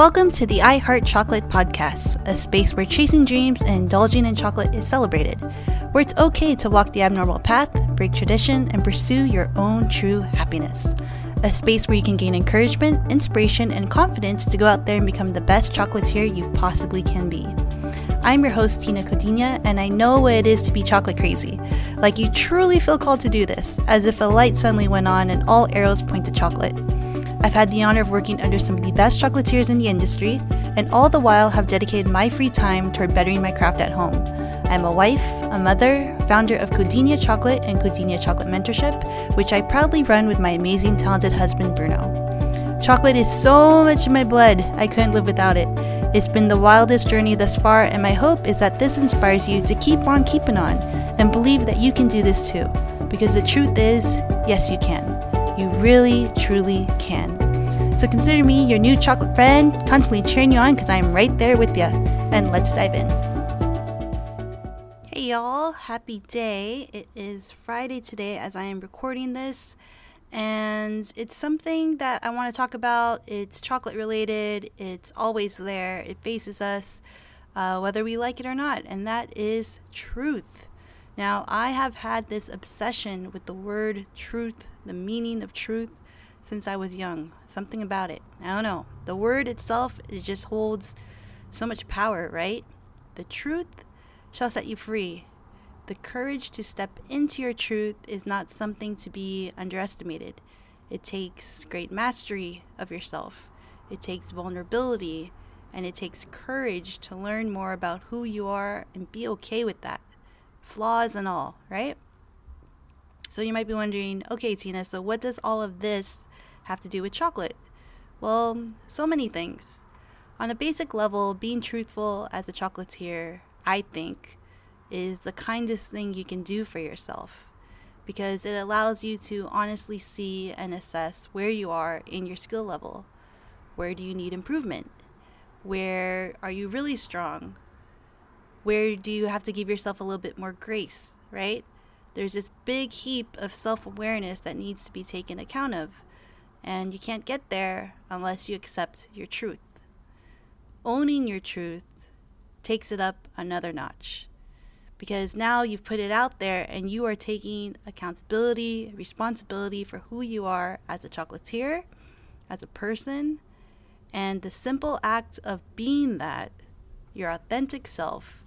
Welcome to the I Heart Chocolate podcast, a space where chasing dreams and indulging in chocolate is celebrated, where it's okay to walk the abnormal path, break tradition, and pursue your own true happiness. A space where you can gain encouragement, inspiration, and confidence to go out there and become the best chocolatier you possibly can be. I'm your host, Tina Codina, and I know what it is to be chocolate crazy. Like you truly feel called to do this, as if a light suddenly went on and all arrows point to chocolate. I've had the honor of working under some of the best chocolatiers in the industry, and all the while have dedicated my free time toward bettering my craft at home. I'm a wife, a mother, founder of Codinia Chocolate and Codinia Chocolate Mentorship, which I proudly run with my amazing, talented husband, Bruno. Chocolate is so much in my blood, I couldn't live without it. It's been the wildest journey thus far, and my hope is that this inspires you to keep on keeping on and believe that you can do this too. Because the truth is, yes, you can. You really, truly can. So consider me your new chocolate friend, constantly cheering you on because I'm right there with you. And let's dive in. Hey y'all, happy day. It is Friday today as I am recording this. And it's something that I want to talk about. It's chocolate related, it's always there, it faces us, uh, whether we like it or not. And that is truth. Now, I have had this obsession with the word truth, the meaning of truth, since I was young. Something about it. I don't know. The word itself it just holds so much power, right? The truth shall set you free. The courage to step into your truth is not something to be underestimated. It takes great mastery of yourself. It takes vulnerability and it takes courage to learn more about who you are and be okay with that flaws and all, right? So you might be wondering, okay, Tina, so what does all of this have to do with chocolate? Well, so many things. On a basic level, being truthful as a chocolatier, I think, is the kindest thing you can do for yourself because it allows you to honestly see and assess where you are in your skill level. Where do you need improvement? Where are you really strong? Where do you have to give yourself a little bit more grace, right? There's this big heap of self awareness that needs to be taken account of. And you can't get there unless you accept your truth. Owning your truth takes it up another notch because now you've put it out there and you are taking accountability, responsibility for who you are as a chocolatier, as a person, and the simple act of being that, your authentic self,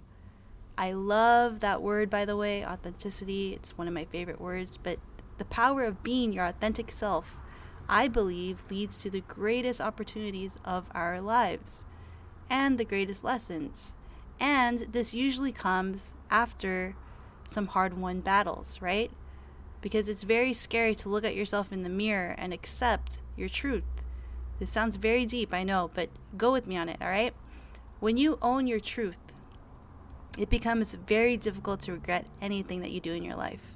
I love that word, by the way, authenticity. It's one of my favorite words. But the power of being your authentic self, I believe, leads to the greatest opportunities of our lives and the greatest lessons. And this usually comes after some hard won battles, right? Because it's very scary to look at yourself in the mirror and accept your truth. This sounds very deep, I know, but go with me on it, all right? When you own your truth, it becomes very difficult to regret anything that you do in your life.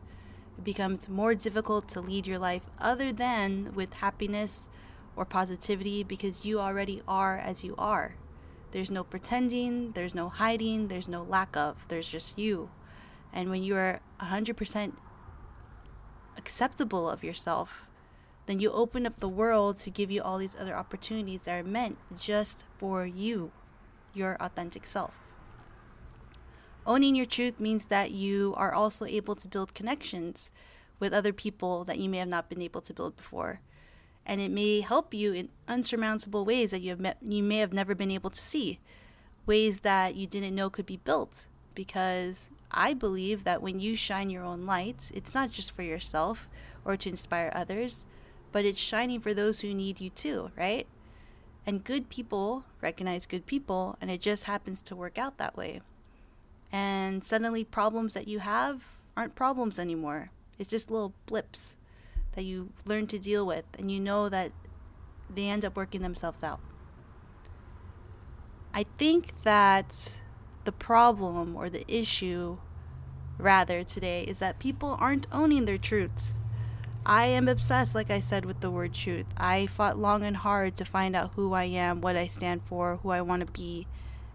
It becomes more difficult to lead your life other than with happiness or positivity because you already are as you are. There's no pretending, there's no hiding, there's no lack of, there's just you. And when you are 100% acceptable of yourself, then you open up the world to give you all these other opportunities that are meant just for you, your authentic self. Owning your truth means that you are also able to build connections with other people that you may have not been able to build before. And it may help you in unsurmountable ways that you, have met, you may have never been able to see, ways that you didn't know could be built. Because I believe that when you shine your own light, it's not just for yourself or to inspire others, but it's shining for those who need you too, right? And good people recognize good people, and it just happens to work out that way and suddenly problems that you have aren't problems anymore. It's just little blips that you learn to deal with, and you know that they end up working themselves out. I think that the problem or the issue, rather, today is that people aren't owning their truths. I am obsessed, like I said, with the word truth. I fought long and hard to find out who I am, what I stand for, who I want to be,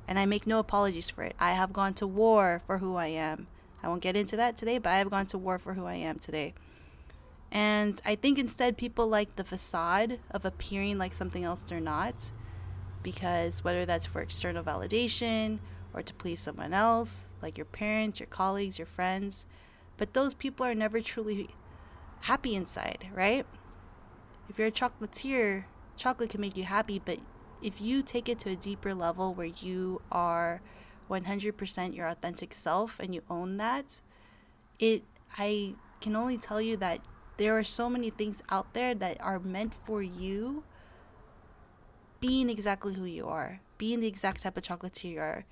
and I make no apologies for it. I have gone to war for who I am. I won't get into that today, but I have gone to war for who I am today. And I think instead people like the facade of appearing like something else they're not. because whether that's for external validation or to please someone else, like your parents, your colleagues, your friends, but those people are never truly happy inside, right? If you're a chocolatier, chocolate can make you happy, but if you take it to a deeper level where you are 100% your authentic self and you own that, it I can only tell you that there are so many things out there that are meant for you being exactly who you are, being the exact type of chocolatier you are,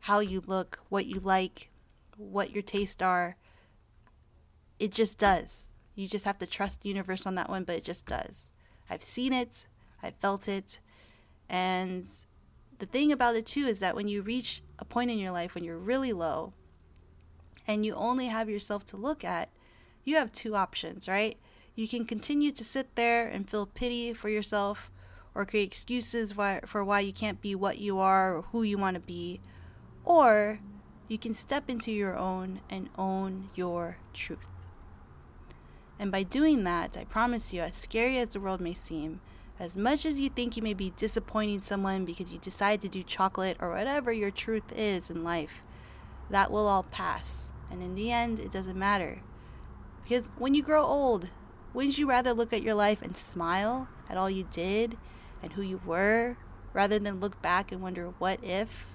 how you look, what you like, what your tastes are. It just does. You just have to trust the universe on that one, but it just does. I've seen it, I've felt it, and the thing about it too is that when you reach a point in your life when you're really low and you only have yourself to look at, you have two options, right? You can continue to sit there and feel pity for yourself or create excuses why, for why you can't be what you are or who you want to be, or you can step into your own and own your truth. And by doing that, I promise you, as scary as the world may seem, as much as you think you may be disappointing someone because you decide to do chocolate or whatever your truth is in life, that will all pass. And in the end, it doesn't matter. Because when you grow old, wouldn't you rather look at your life and smile at all you did and who you were rather than look back and wonder what if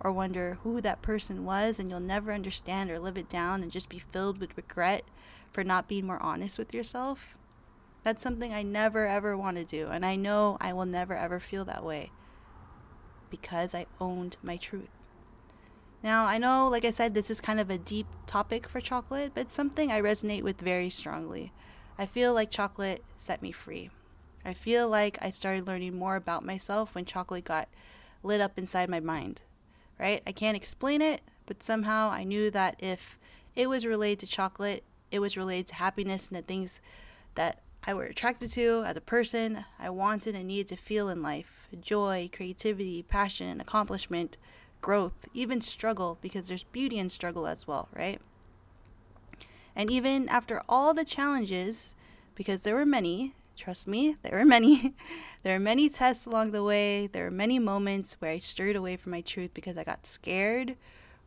or wonder who that person was and you'll never understand or live it down and just be filled with regret for not being more honest with yourself? That's something I never ever want to do. And I know I will never ever feel that way because I owned my truth. Now, I know, like I said, this is kind of a deep topic for chocolate, but something I resonate with very strongly. I feel like chocolate set me free. I feel like I started learning more about myself when chocolate got lit up inside my mind, right? I can't explain it, but somehow I knew that if it was related to chocolate, it was related to happiness and the things that I were attracted to as a person, I wanted and needed to feel in life. Joy, creativity, passion, accomplishment, growth, even struggle, because there's beauty in struggle as well, right? And even after all the challenges, because there were many, trust me, there were many, there were many tests along the way, there were many moments where I strayed away from my truth because I got scared,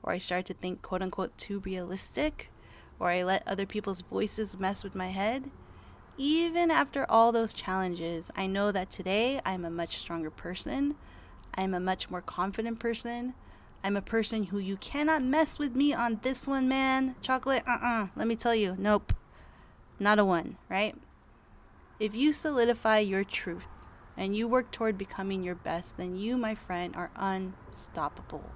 or I started to think quote unquote too realistic, or I let other people's voices mess with my head even after all those challenges, I know that today I'm a much stronger person. I'm a much more confident person. I'm a person who you cannot mess with me on this one, man. Chocolate, uh uh-uh. uh. Let me tell you, nope. Not a one, right? If you solidify your truth and you work toward becoming your best, then you, my friend, are unstoppable.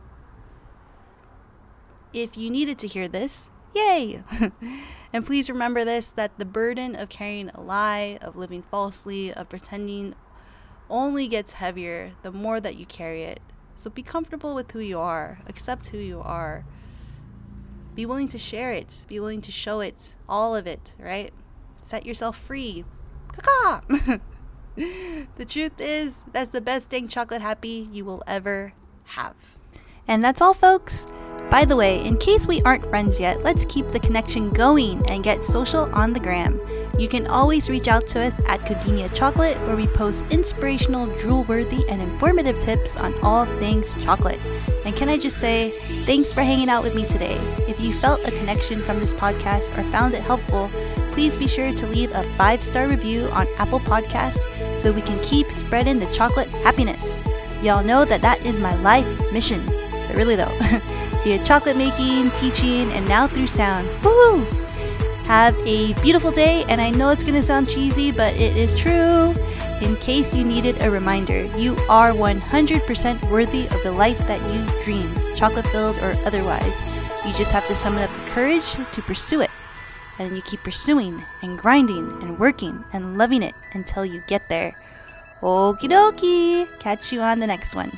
If you needed to hear this, Yay! and please remember this that the burden of carrying a lie, of living falsely, of pretending only gets heavier the more that you carry it. So be comfortable with who you are, accept who you are. Be willing to share it, be willing to show it, all of it, right? Set yourself free. The truth is, that's the best dang chocolate happy you will ever have. And that's all, folks. By the way, in case we aren't friends yet, let's keep the connection going and get social on the gram. You can always reach out to us at Codinia Chocolate, where we post inspirational, drool worthy, and informative tips on all things chocolate. And can I just say, thanks for hanging out with me today. If you felt a connection from this podcast or found it helpful, please be sure to leave a five star review on Apple Podcasts so we can keep spreading the chocolate happiness. Y'all know that that is my life mission. But really, though, via chocolate making, teaching, and now through sound. Woo! Have a beautiful day, and I know it's gonna sound cheesy, but it is true. In case you needed a reminder, you are 100% worthy of the life that you dream, chocolate filled or otherwise. You just have to summon up the courage to pursue it. And you keep pursuing and grinding and working and loving it until you get there. Okie dokie! Catch you on the next one.